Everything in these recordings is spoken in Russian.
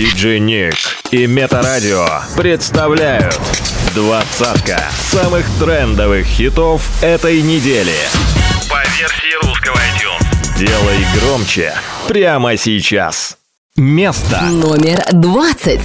Диджей Ник и Метарадио представляют двадцатка самых трендовых хитов этой недели. По версии русского iTunes. Делай громче прямо сейчас. Место номер двадцать.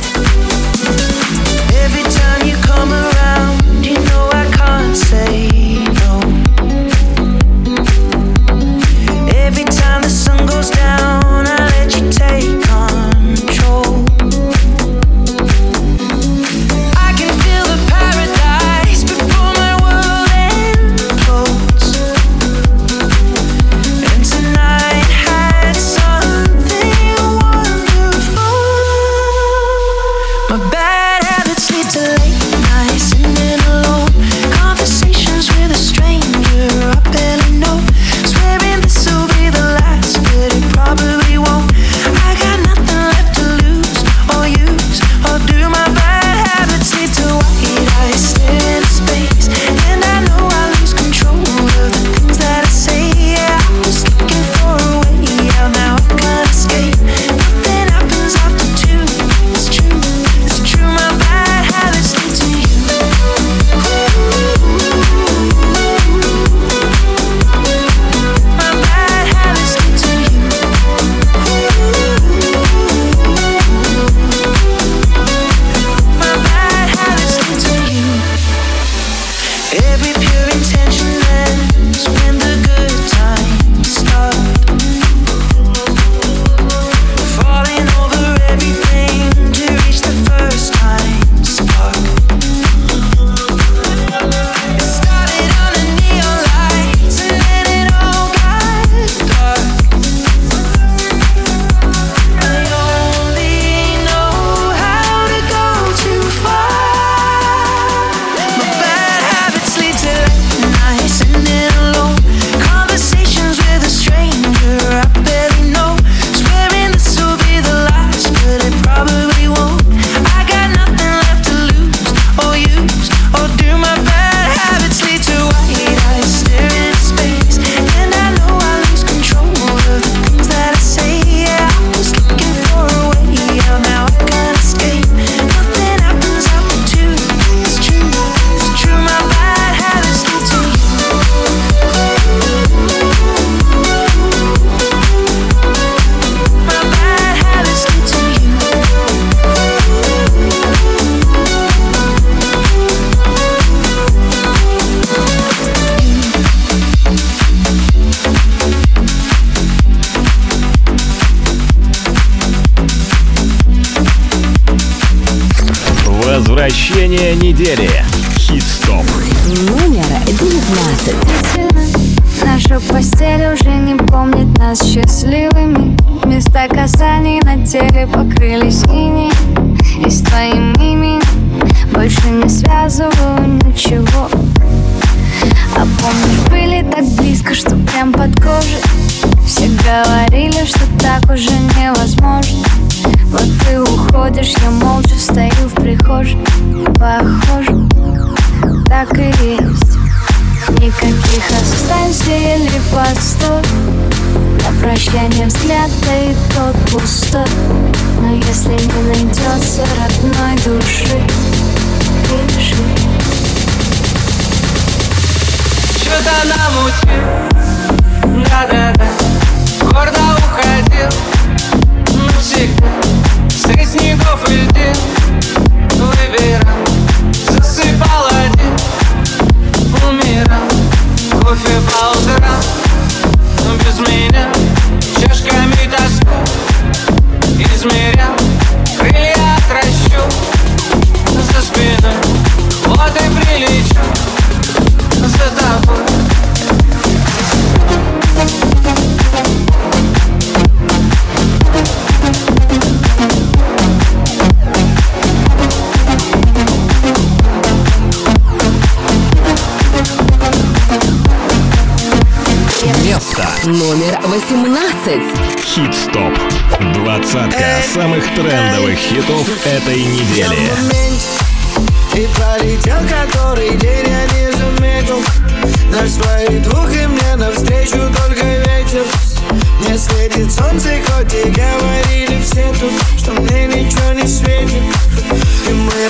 Прощание взгляд, да и тот пустой Но если не найдется родной души Пиши Что-то намутил, да-да-да. Гордо уходил. Навсегда Средь снегов и льдин Выбирал, засыпал один. Умирал, кофе по утрам без меня чашками тоска Измерял, крылья отращу За спиной, вот и прилечу. За тобой Номер 18. Хит-стоп. Двадцатка самых трендовых хитов этой недели. И пролетел который день, я не заметил Наш своих двух и мне навстречу только ветер Мне светит солнце, хоть и говорили все тут Что мне ничего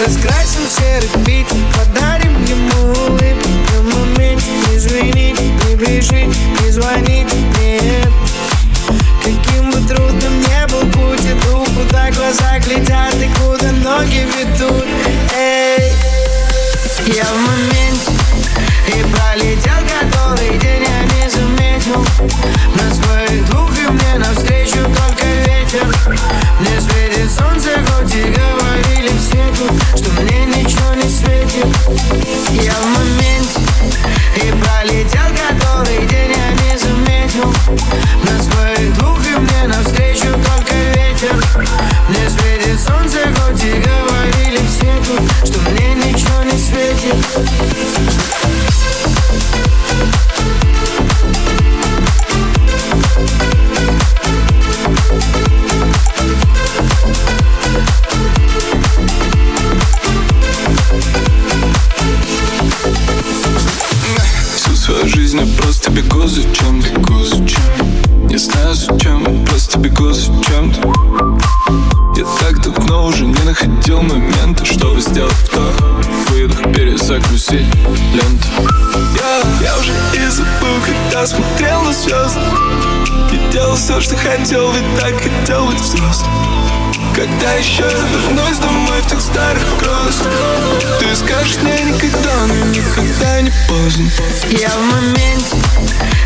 Раскрасим серый Питер Подарим ему улыбку На моменте не звонить, не бежит, не звонить, нет. Каким бы трудным не был путь Иду, куда глаза глядят И куда ноги ведут. Эй, я в моменте И пролетел который день я не заметил На своих двух и мне навстречу только ветер. Мне светит солнце, хоть и говорили все тут Что мне ничего не светит хотел, ведь так хотел быть взрослым. Когда еще я вернусь домой в тех старых кросс Ты скажешь мне никогда, но никогда не поздно. Я в моменте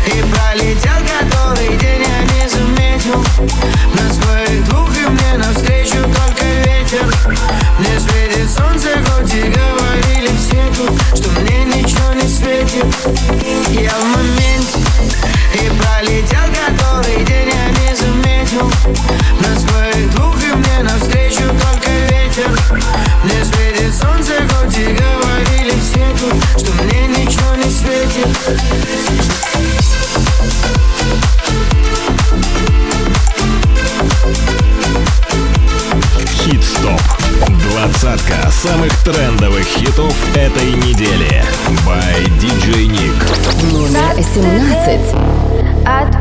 И пролетел который день я не заметил На своих двух и мне навстречу только ветер. Мне светит солнце, хоть и говорили все тут Что мне ничего не светит. Я в моменте И пролетел который день я не заметил. На своих двух и мне навстречу только ветер. Мне светит солнце, хоть и говорили все тут Что мне ничего не светит Двадцатка самых трендовых хитов этой недели. By DJ Nick. Номер 17. А ты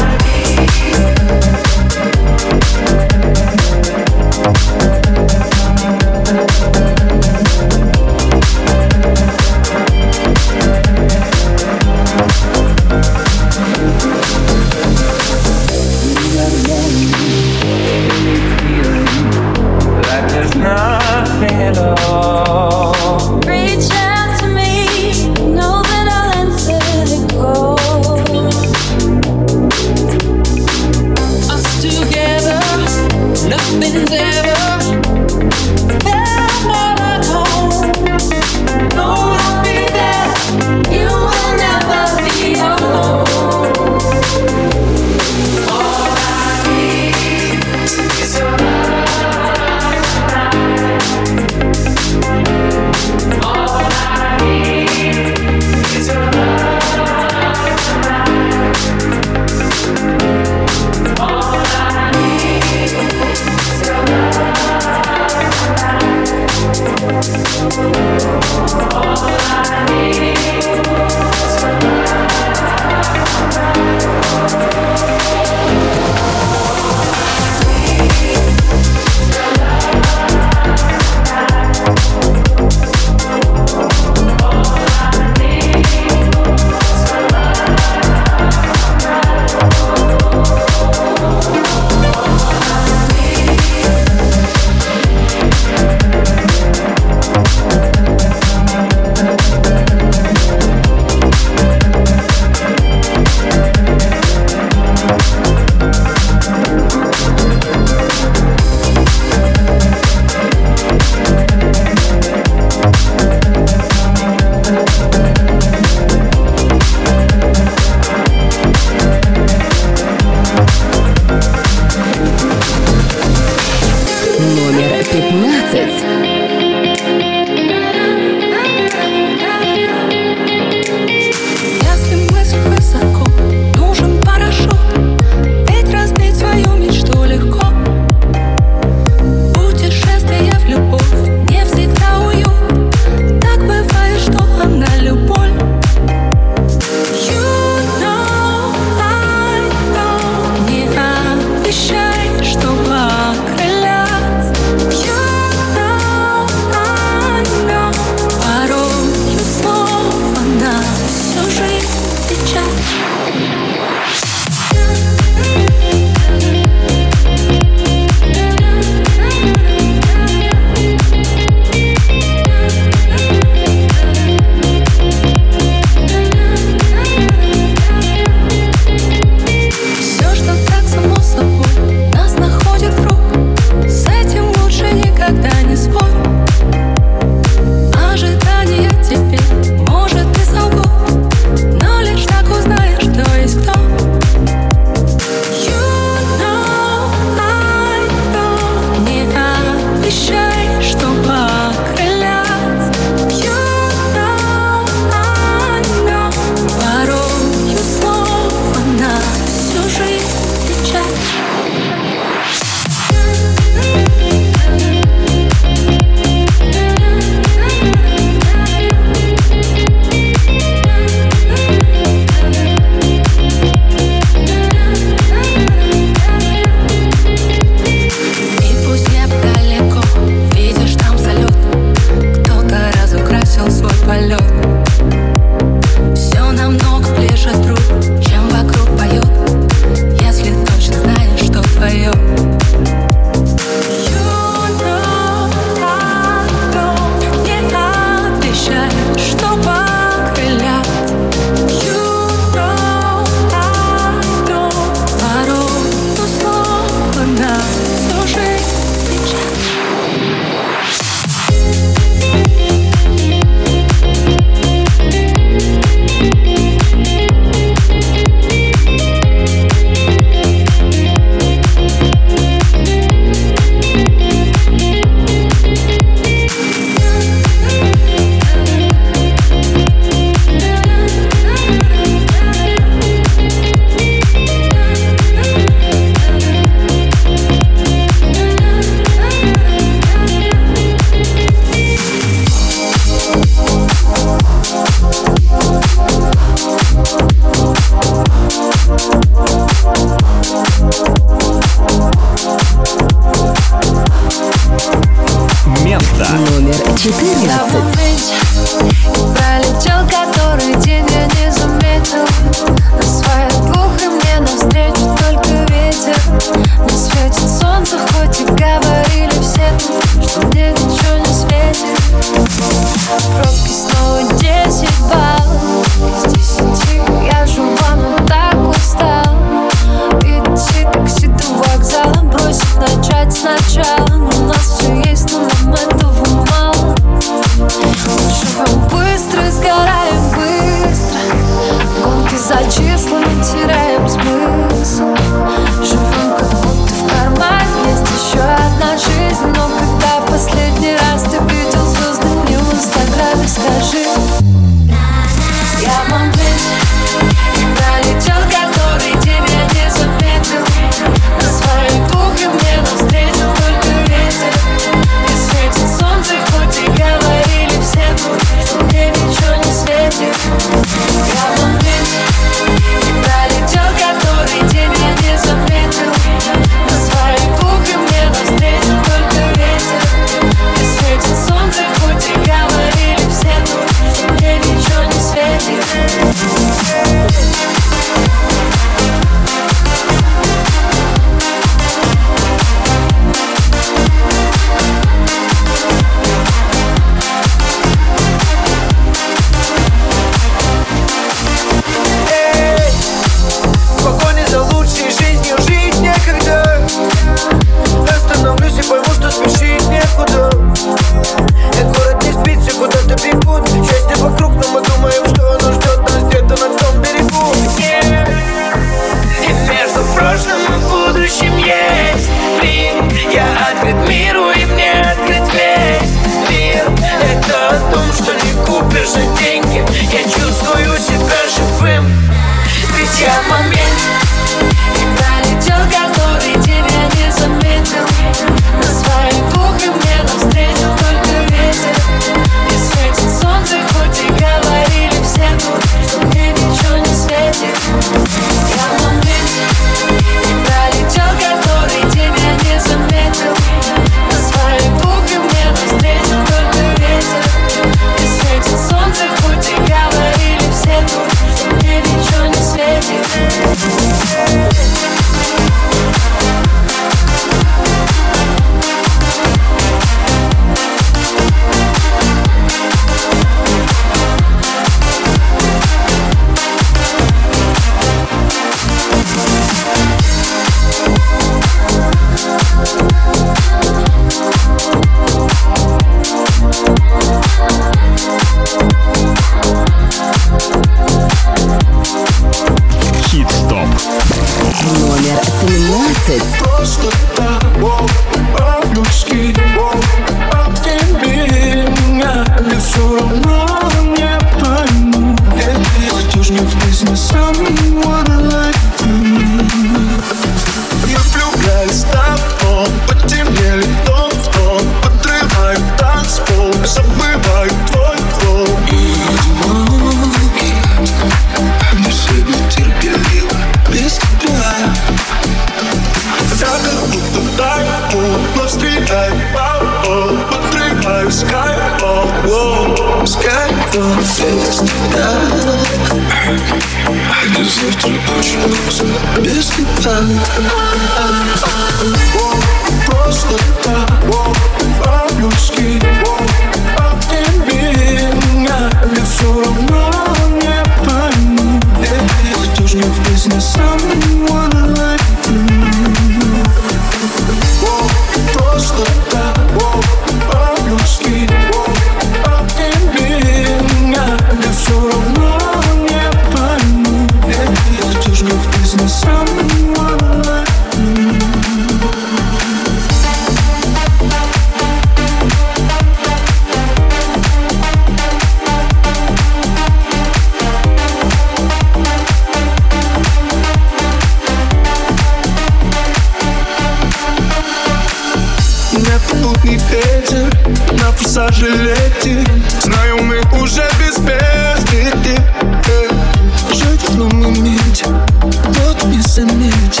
помнить, тот не заметь,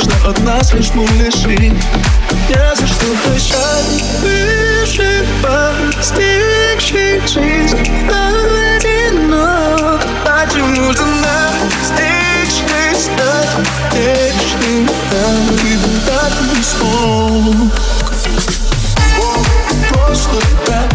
Что от нас лишь мы лиши Не за что прощать Выше постигший жизнь Одинок. А Почему же нам вечный стать Вечным нам И так не смог Просто так.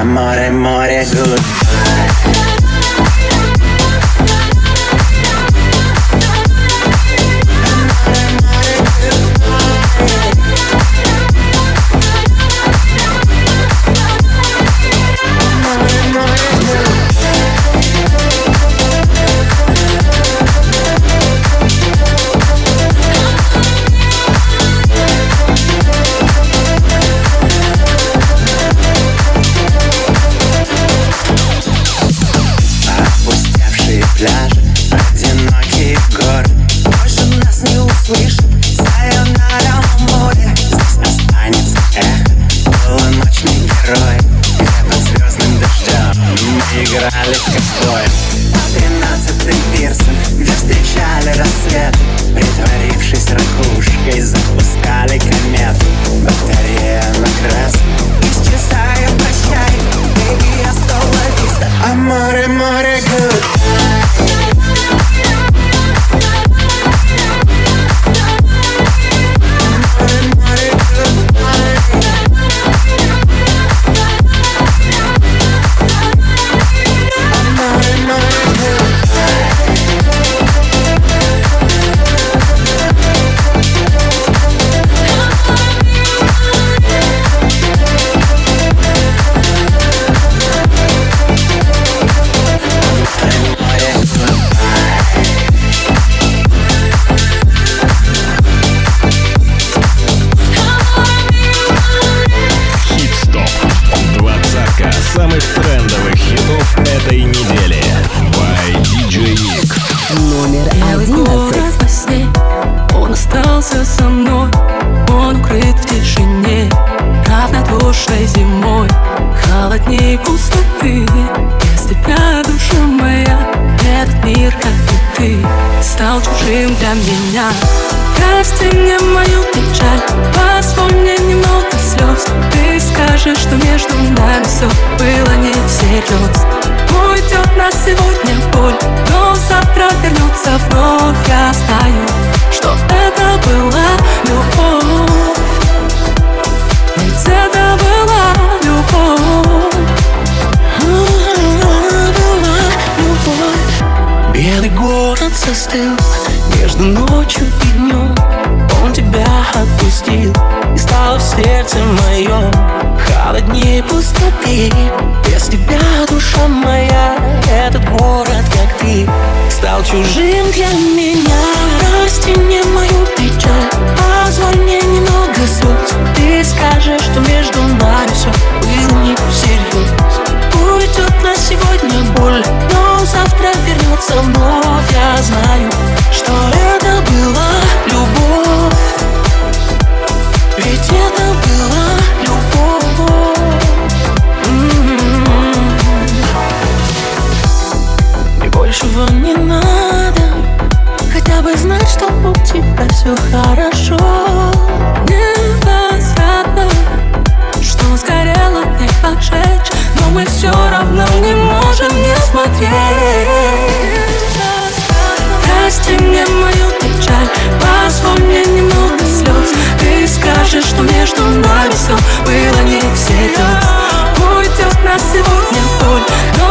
Amore, amore, goodbye Прости мне мою печаль. Позволь мне немного слез. Ты скажешь, что между нами все было не всерьез. Уйдет на сегодня боль Но завтра вернется вновь. Я знаю, что это была любовь. Ведь это была любовь. Белый город застыл между ночью сердце моем Холоднее пустоты Без тебя, душа моя Этот город, как ты Стал чужим для меня. Мне мою печаль Позволь мне немного слез Ты скажешь, что между нами все было не всерьез. Уйдет на сегодня боль Но завтра вернется вновь. Я знаю, что это была любовь Ведь это была любовь. Большего не надо. Хотя бы знать, что у тебя все хорошо. Невозвратно Что сгорело, не поджечь Но мы все равно не можем не смотреть. Прости мне мою печаль Позволь мне немного все было не всерьез Уйдет на сегодня боль Но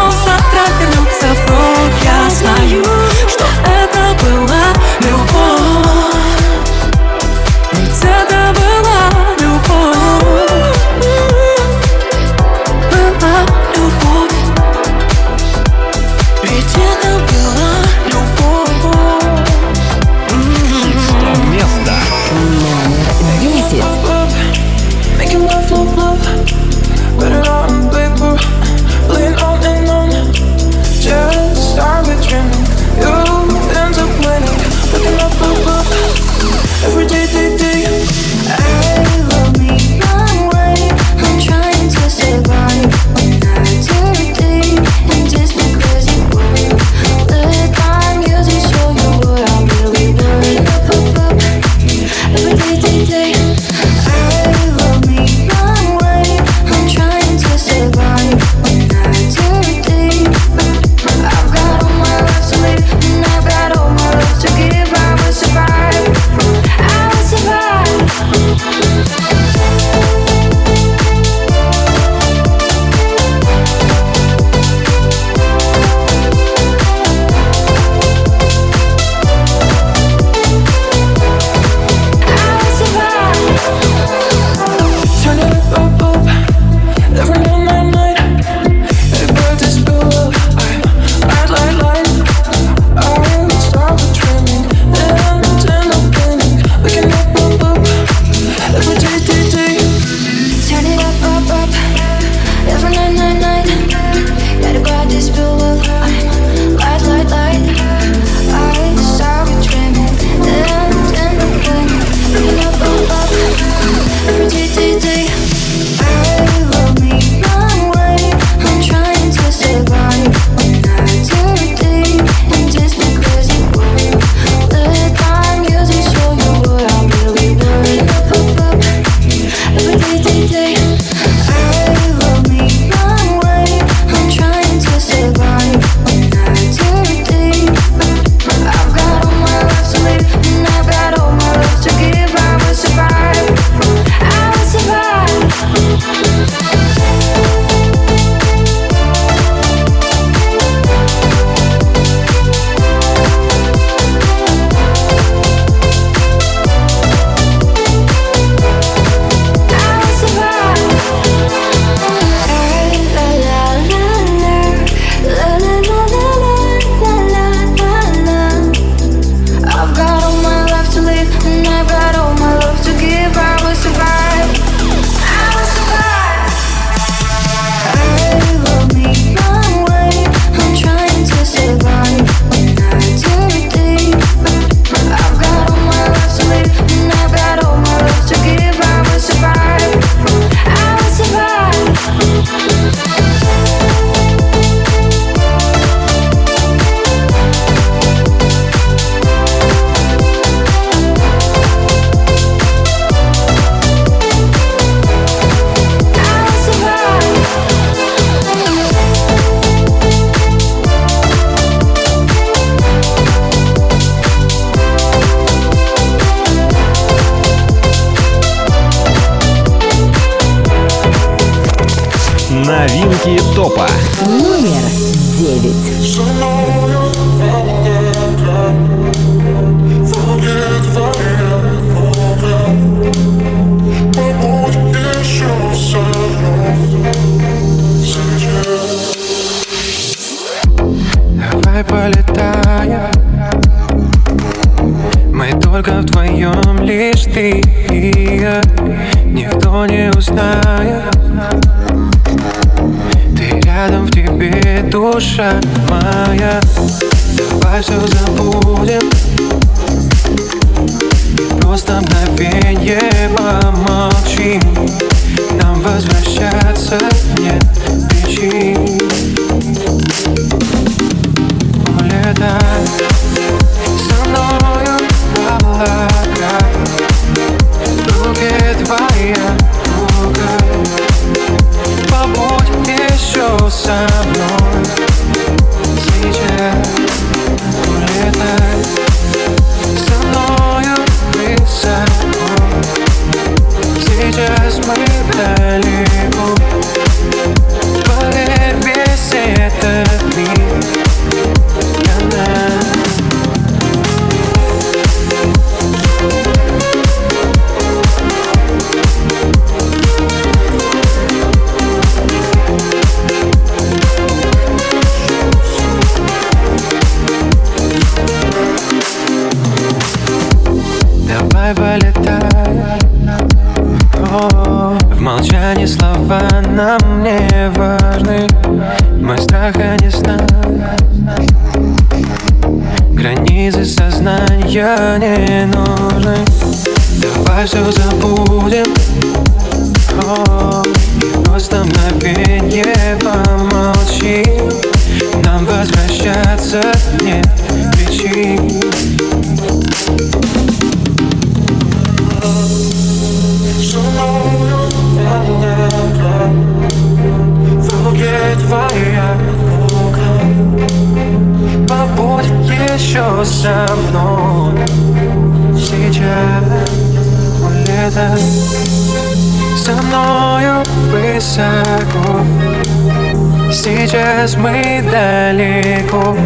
топа. Номер девять. Слова нам не важны. Мы страха не знаем Границы сознания не нужны. Давай все забудем. И просто мгновенье помолчим Нам возвращаться нет причин В твоя рука Побудь еще со мной. Сейчас улетай Со мною высоко. Сейчас мы далеко.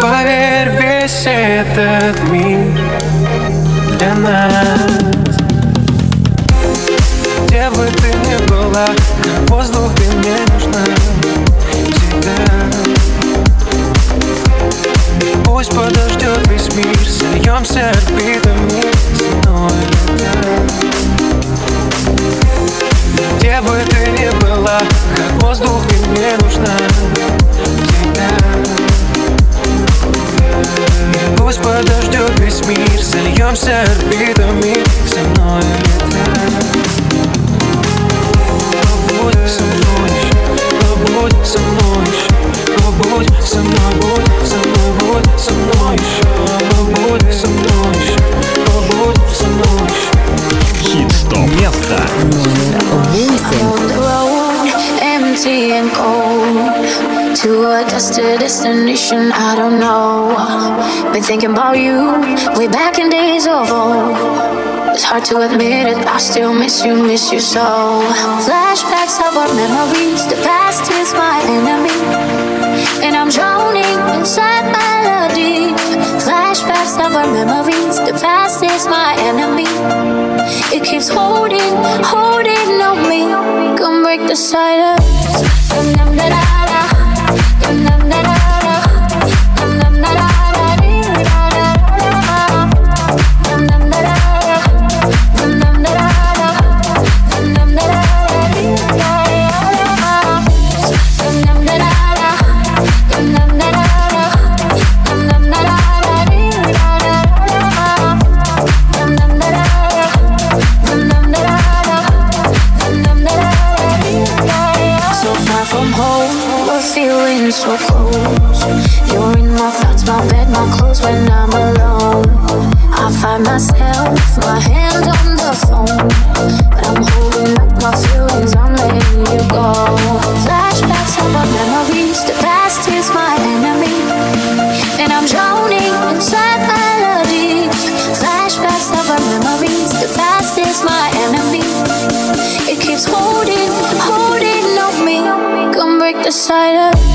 Поверь, весь этот мир для нас. Где бы ты ни была, воздух ты мне нужна. Всегда Пусть подождет весь мир, сольемся орбитами с мной. Где бы ты ни была, как воздух ты мне нужна. Всегда Пусть подождет весь мир, сольемся орбитами со мной Побудь со мной еще, побудь со мной еще Побудь со мной, будь со мной, будь со мной еще Побудь со мной еще, побудь со мной еще Хит-стоп. Место. Номер восемь. Empty and cold. To a distant destination, I don't know. Been thinking about you way back in days of old. It's hard to admit it, I still miss you, miss you so. Flashbacks of our memories, the past is my enemy. And I'm drowning inside melody. Flashbacks of our memories, the past is my enemy. It keeps holding, holding on me. Come break the silence. When I'm alone. I find myself, my hand on the phone. But I'm holding back my feelings, I'm you go. Flashbacks of our memories, the past is my enemy. And I'm drowning inside melodies. Flashbacks of our memories, the past is my enemy. It keeps holding, holding on me. Come break the silence.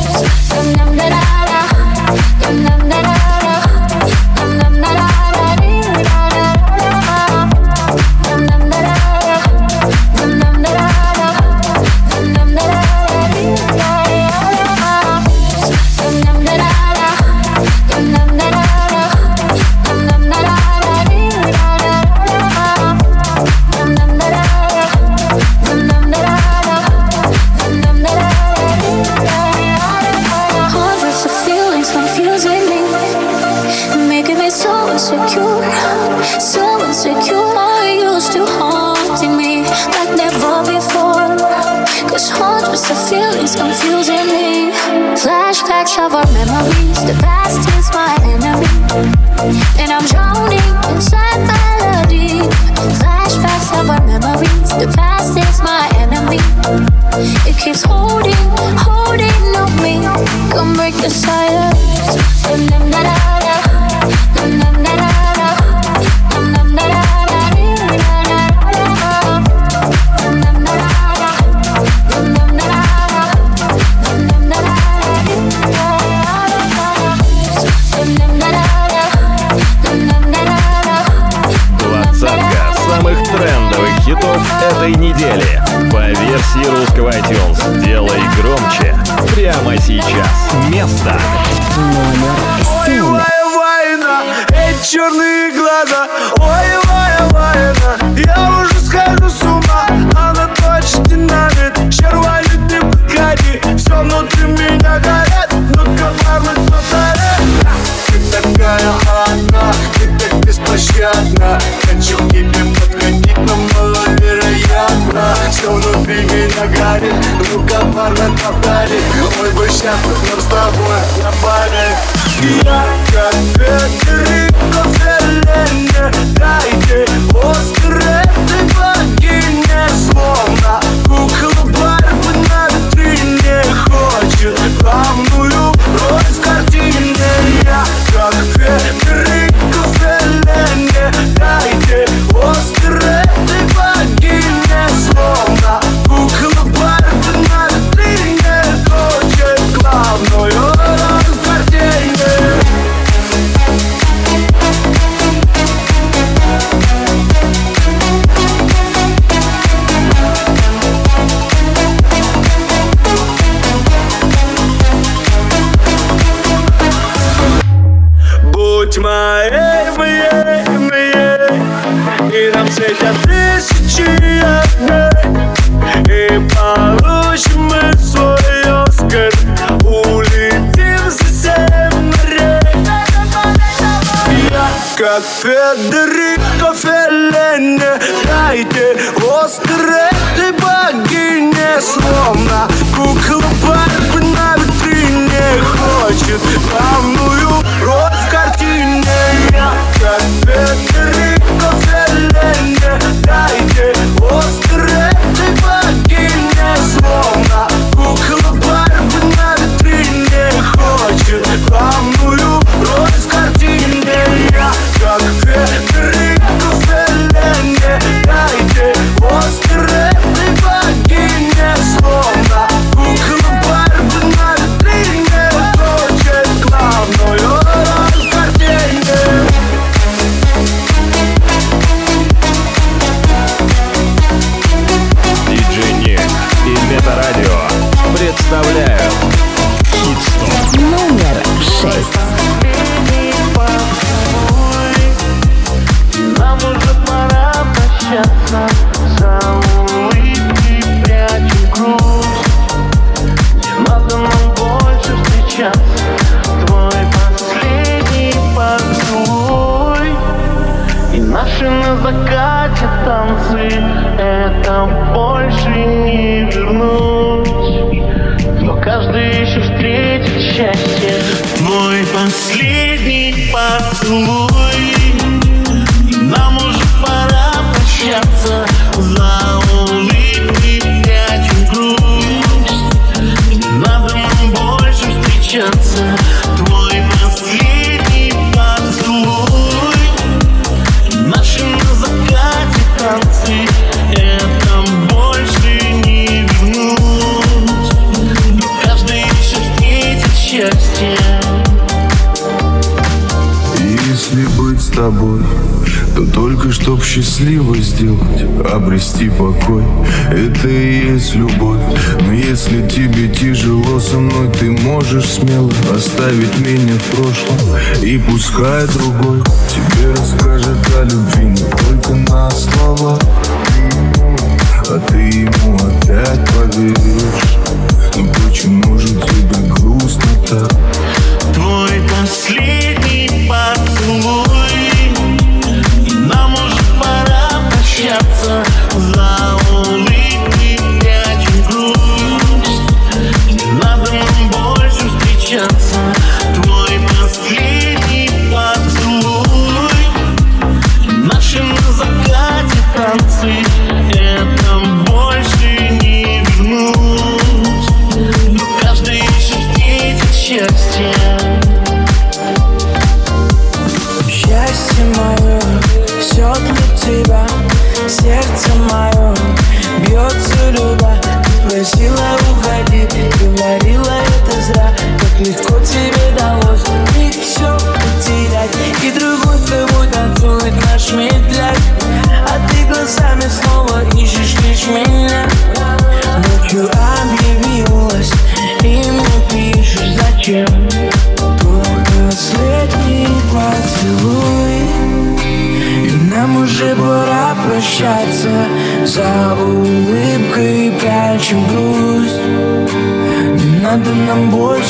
И пускай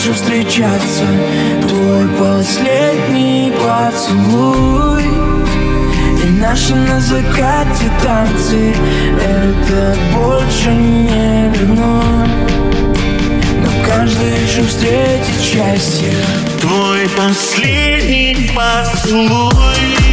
больше встречаться. Твой последний поцелуй. И наши на закате танцы. Это больше не вернуть Но каждый еще встретит счастье. Твой последний поцелуй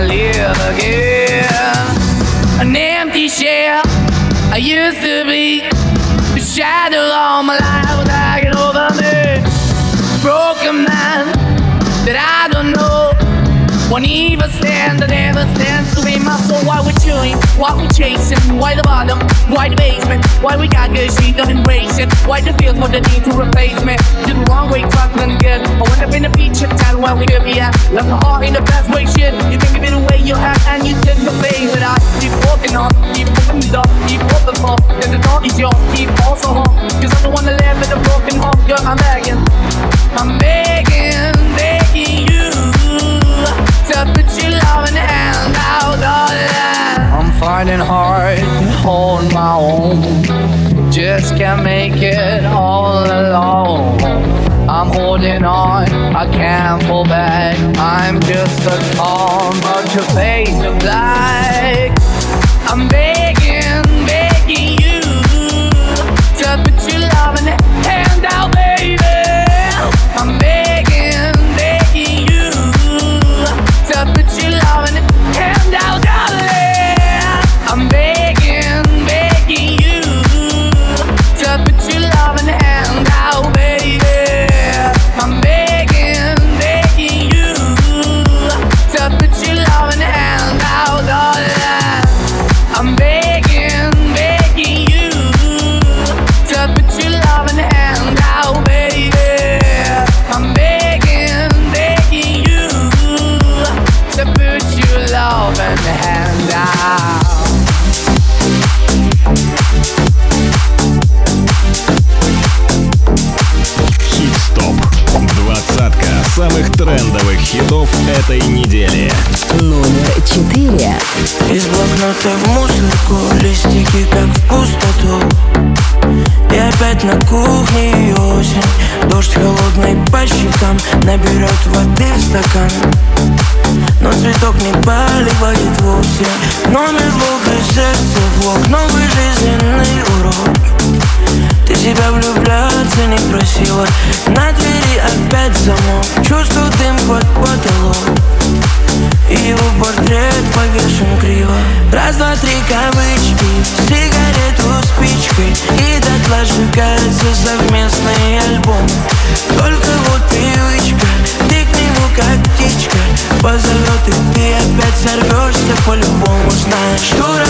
To live again. An empty shell I used to be, the shadow all my life was hanging over me. Broken man that I don't know. Won't even stand, I never stand to be my soul. Why we chewing? Why we chasing? Why the bottom? Why the basement? Why we got good, she don't embrace it? Why the feel for the need to replace me? Did the wrong way, fucking good. I went up in the feature town where we could be at. Left my heart in the best way, shit. You think of it away you have, and you did the face But I keep walking on, keep moving the door, keep open for. Then the door is yours, keep also home. Cause the one that live in a broken home, girl, I'm begging. I'm begging, begging you I'm finding hard to hold my own. Just can't make it all alone. I'm holding on, I can't fall back. I'm just a calm, but your face is black. I'm begging, этой недели. Номер четыре. Из блокнота в мусорку Листики как в пустоту. И опять на кухне осень. Дождь холодный по щекам Наберет воды в стакан. Но цветок не поливает вовсе. Номер в и сердце влог Новый жизненный урок Ты себя влюбляться не просила. На двери опять замок. Чувствую дым под потолок. И его портрет повешен криво. Раз, два, три кавычки. Сигарету спичкой. И дотла сжигается совместный альбом Только вот привычка. Ты к нему как птичка. Позовет и ты опять сорвешься По-любому знаешь. Дура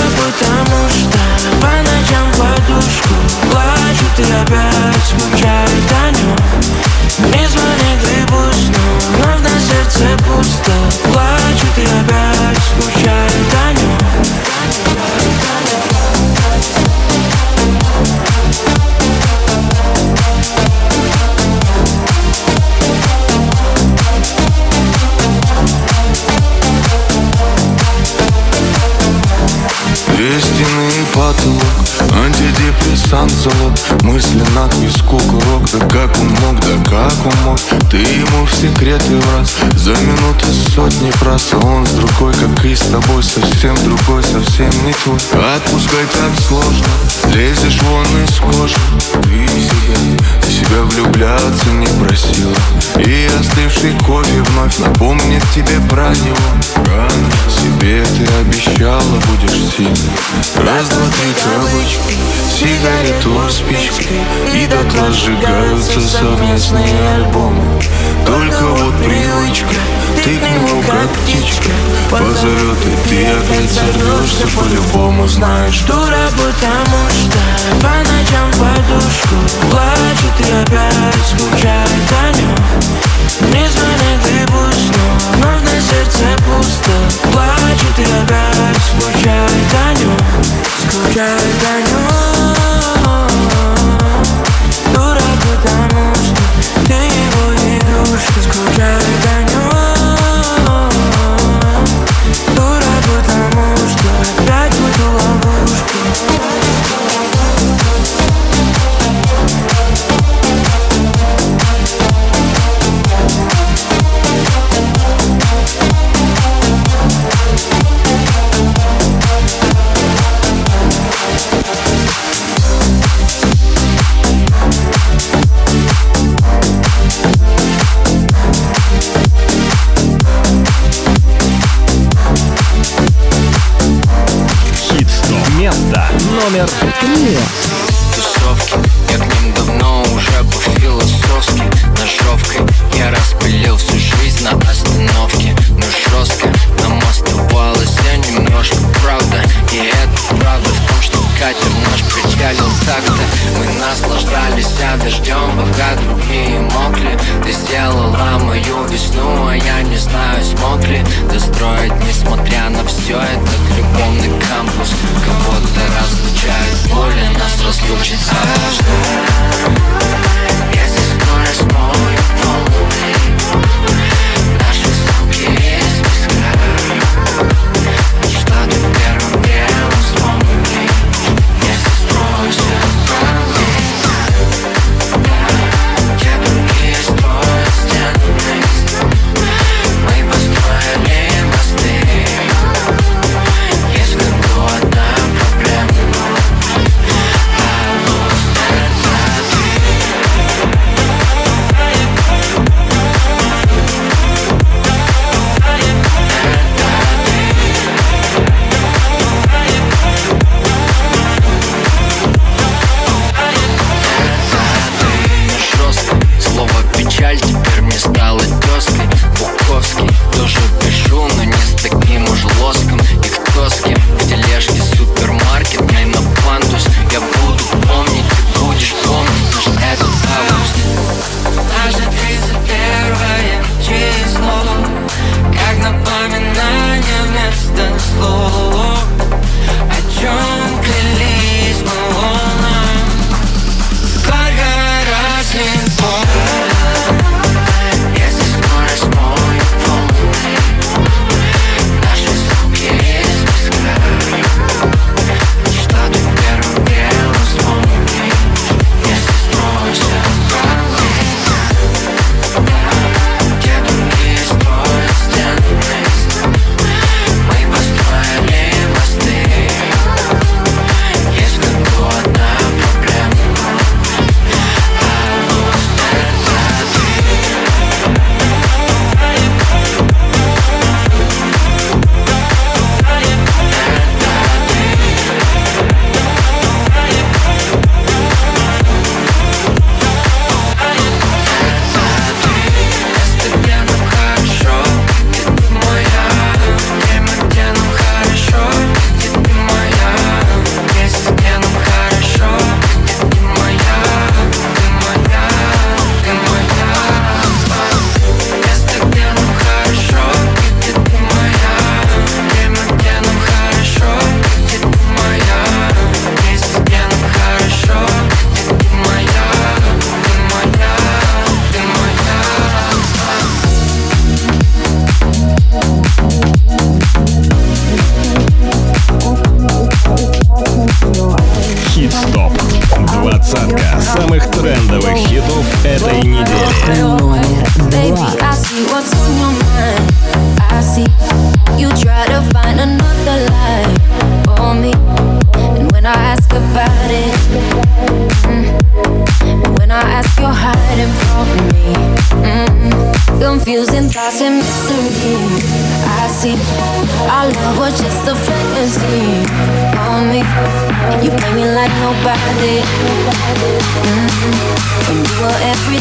за минуты сотни фраз А он с другой, как и с тобой, совсем другой, совсем не твой. Отпускай так сложно, лезешь вон из кожи. Ты себя, ты себя влюбляться не просила. И остывший кофе вновь напомнит тебе про него. Рано себе ты обещала, будешь сильной. Раз, два, три кавычки, сигарету спичкой И дотла сжигаются совместные альбомы. Только вот привычка, ты к нему как птичка. Позовет и ты опять сорвешься по-любому Знаешь, Дура, потому что по ночам подушку Плачет и опять скучает о нем Не звонит и пусть, но сердце пусто Плачет и опять скучает о нем Скучает о нем Дура, потому что ты его игрушка Скучает о нем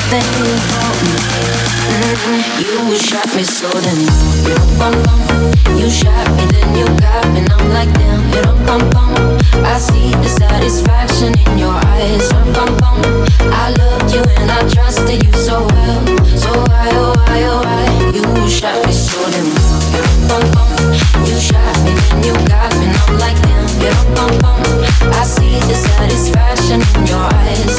thing you shot me then you got me. I'm like damn. I see the satisfaction in your eyes. I loved you and I trusted you so well. So why why why you shot me so you shot me then you got me. I'm like damn. I see the satisfaction in your eyes.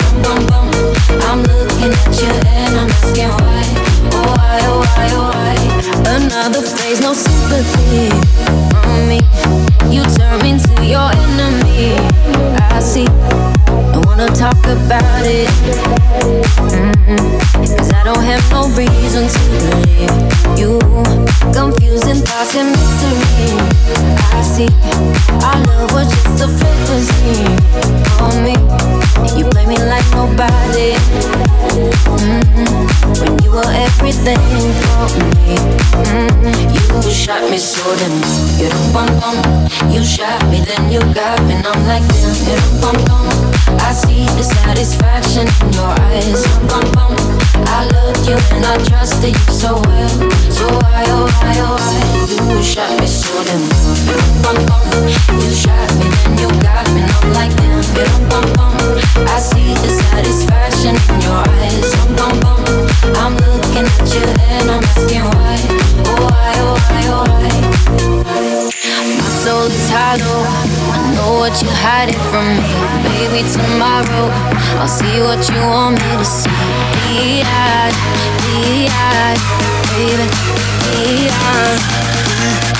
I'm looking at you and I'm asking why. Oh why, oh why, oh why? Another phrase, no sympathy on me. You turn into your enemy. I see. Wanna talk about it. Mm-mm. Cause I don't have no reason to believe you. Confusing thoughts and mystery. I see. Our love was just a fantasy on me. You play me like nobody. Mm-mm. When you were everything for me. Mm-mm. You shot me so then you don't bum bum. You shot me then you got me. And I'm like damn, you don't bum bum. I see the satisfaction in your eyes. I you and I trusted you so well. So oh oh you shot me so bum. You shot tomorrow I'll see what you want me to see. Be-eyed, be-eyed, baby, be-eyed.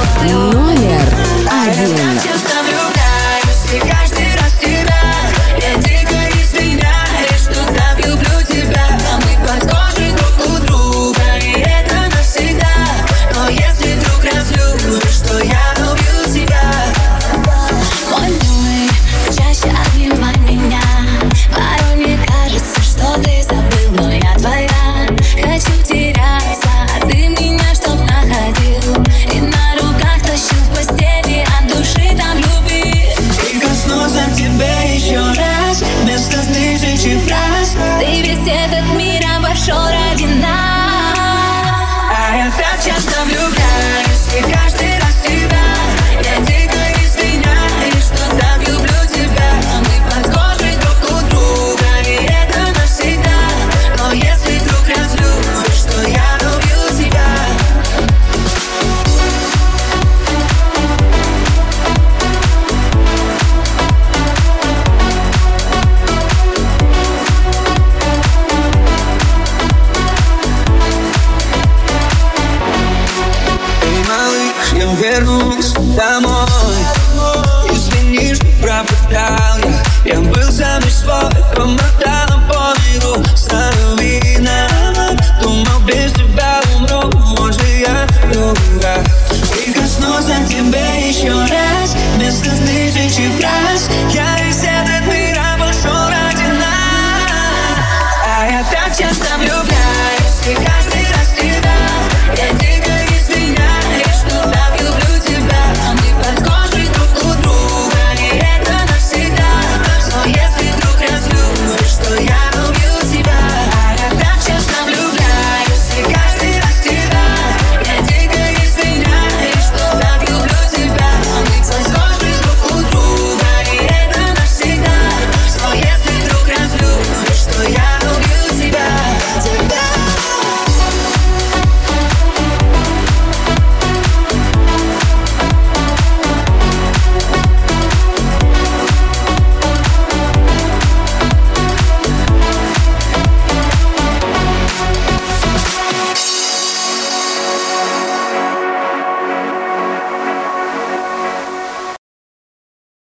Номер один. Gracias.